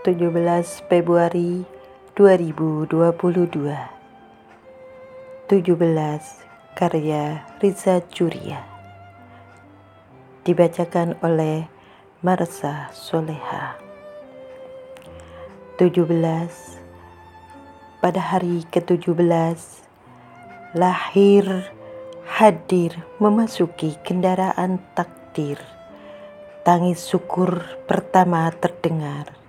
17 Februari 2022 17 karya Riza Juria. Dibacakan oleh Marsa Soleha. 17 pada hari ke-17 lahir hadir memasuki kendaraan takdir. Tangis syukur pertama terdengar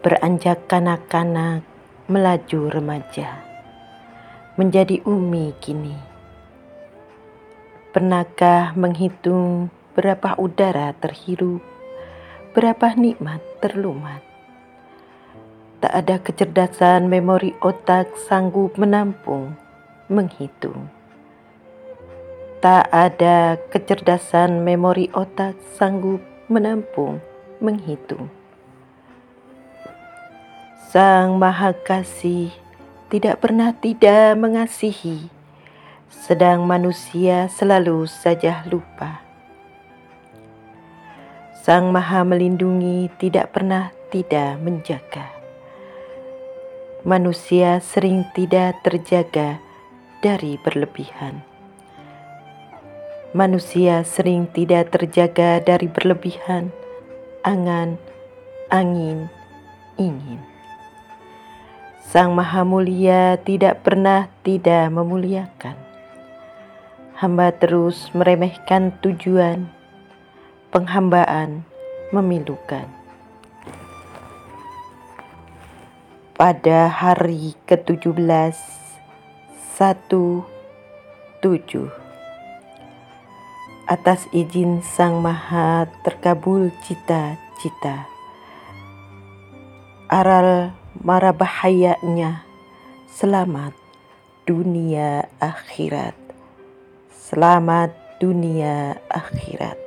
beranjak kanak-kanak melaju remaja menjadi umi kini. Pernahkah menghitung berapa udara terhirup berapa nikmat terlumat? Tak ada kecerdasan memori otak sanggup menampung menghitung. Tak ada kecerdasan memori otak sanggup menampung, menghitung. Sang Maha Kasih tidak pernah tidak mengasihi, sedang manusia selalu saja lupa. Sang Maha Melindungi tidak pernah tidak menjaga. Manusia sering tidak terjaga dari berlebihan Manusia sering tidak terjaga dari berlebihan, angan, angin, ingin. Sang Maha Mulia tidak pernah tidak memuliakan. Hamba terus meremehkan tujuan, penghambaan memilukan. Pada hari ke-17, 1, 7 atas izin Sang Maha terkabul cita-cita. Aral mara bahayanya selamat dunia akhirat. Selamat dunia akhirat.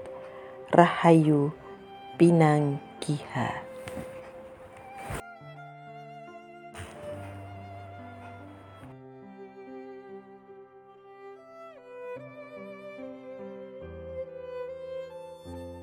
Rahayu Pinangkiha.